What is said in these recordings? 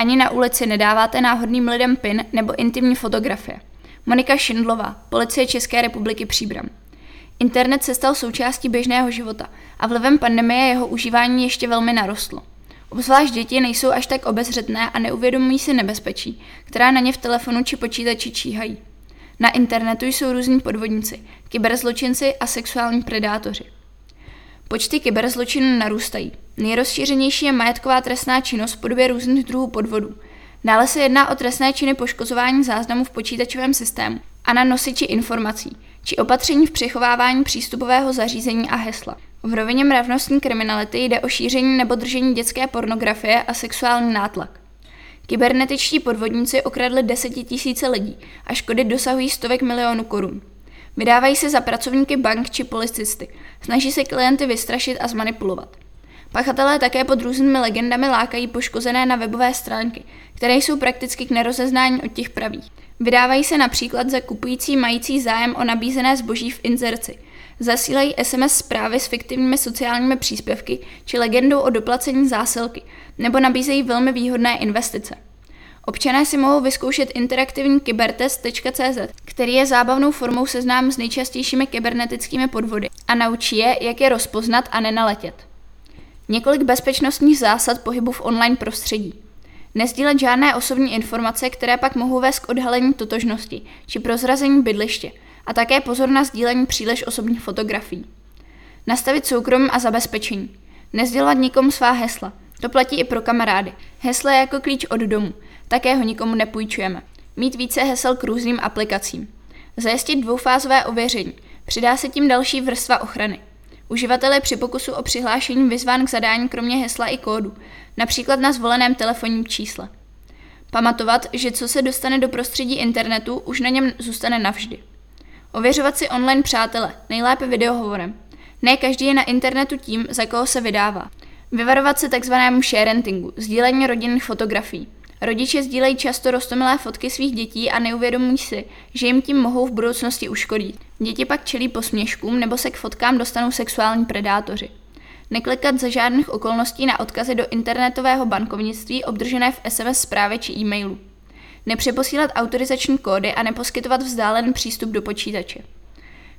Ani na ulici nedáváte náhodným lidem pin nebo intimní fotografie. Monika Šindlová, Policie České republiky Příbram. Internet se stal součástí běžného života a vlivem pandemie jeho užívání ještě velmi narostlo. Obzvlášť děti nejsou až tak obezřetné a neuvědomují si nebezpečí, která na ně v telefonu či počítači číhají. Na internetu jsou různí podvodníci, kyberzločinci a sexuální predátoři. Počty kyberzločinů narůstají. Nejrozšířenější je majetková trestná činnost v podobě různých druhů podvodů. Dále se jedná o trestné činy poškozování záznamů v počítačovém systému a na nosiči informací, či opatření v přechovávání přístupového zařízení a hesla. V rovině mravnostní kriminality jde o šíření nebo držení dětské pornografie a sexuální nátlak. Kybernetičtí podvodníci okradli desetitisíce lidí a škody dosahují stovek milionů korun. Vydávají se za pracovníky bank či policisty, snaží se klienty vystrašit a zmanipulovat. Pachatelé také pod různými legendami lákají poškozené na webové stránky, které jsou prakticky k nerozeznání od těch pravých. Vydávají se například za kupující mající zájem o nabízené zboží v inzerci. Zasílají SMS zprávy s fiktivními sociálními příspěvky či legendou o doplacení zásilky, nebo nabízejí velmi výhodné investice. Občané si mohou vyzkoušet interaktivní kybertest.cz, který je zábavnou formou seznám s nejčastějšími kybernetickými podvody a naučí je, jak je rozpoznat a nenaletět. Několik bezpečnostních zásad pohybu v online prostředí. Nezdílet žádné osobní informace, které pak mohou vést k odhalení totožnosti či prozrazení bydliště a také pozor na sdílení příliš osobních fotografií. Nastavit soukromí a zabezpečení. Nezdělat nikomu svá hesla. To platí i pro kamarády. Heslo je jako klíč od domu, také ho nikomu nepůjčujeme. Mít více hesel k různým aplikacím. Zajistit dvoufázové ověření. Přidá se tím další vrstva ochrany. Uživatel je při pokusu o přihlášení vyzván k zadání kromě hesla i kódu, například na zvoleném telefonním čísle. Pamatovat, že co se dostane do prostředí internetu, už na něm zůstane navždy. Ověřovat si online přátele, nejlépe videohovorem. Ne každý je na internetu tím, za koho se vydává. Vyvarovat se takzvanému sharentingu, sdílení rodinných fotografií. Rodiče sdílejí často rostomilé fotky svých dětí a neuvědomují si, že jim tím mohou v budoucnosti uškodit. Děti pak čelí posměškům nebo se k fotkám dostanou sexuální predátoři. Neklikat za žádných okolností na odkazy do internetového bankovnictví obdržené v SMS zprávě či e-mailu. Nepřeposílat autorizační kódy a neposkytovat vzdálený přístup do počítače.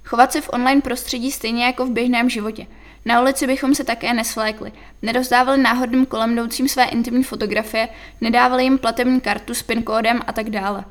Chovat se v online prostředí stejně jako v běžném životě – na ulici bychom se také nesvlékli, nerozdávali náhodným kolem jdoucím své intimní fotografie, nedávali jim platební kartu s PIN kódem a tak dále.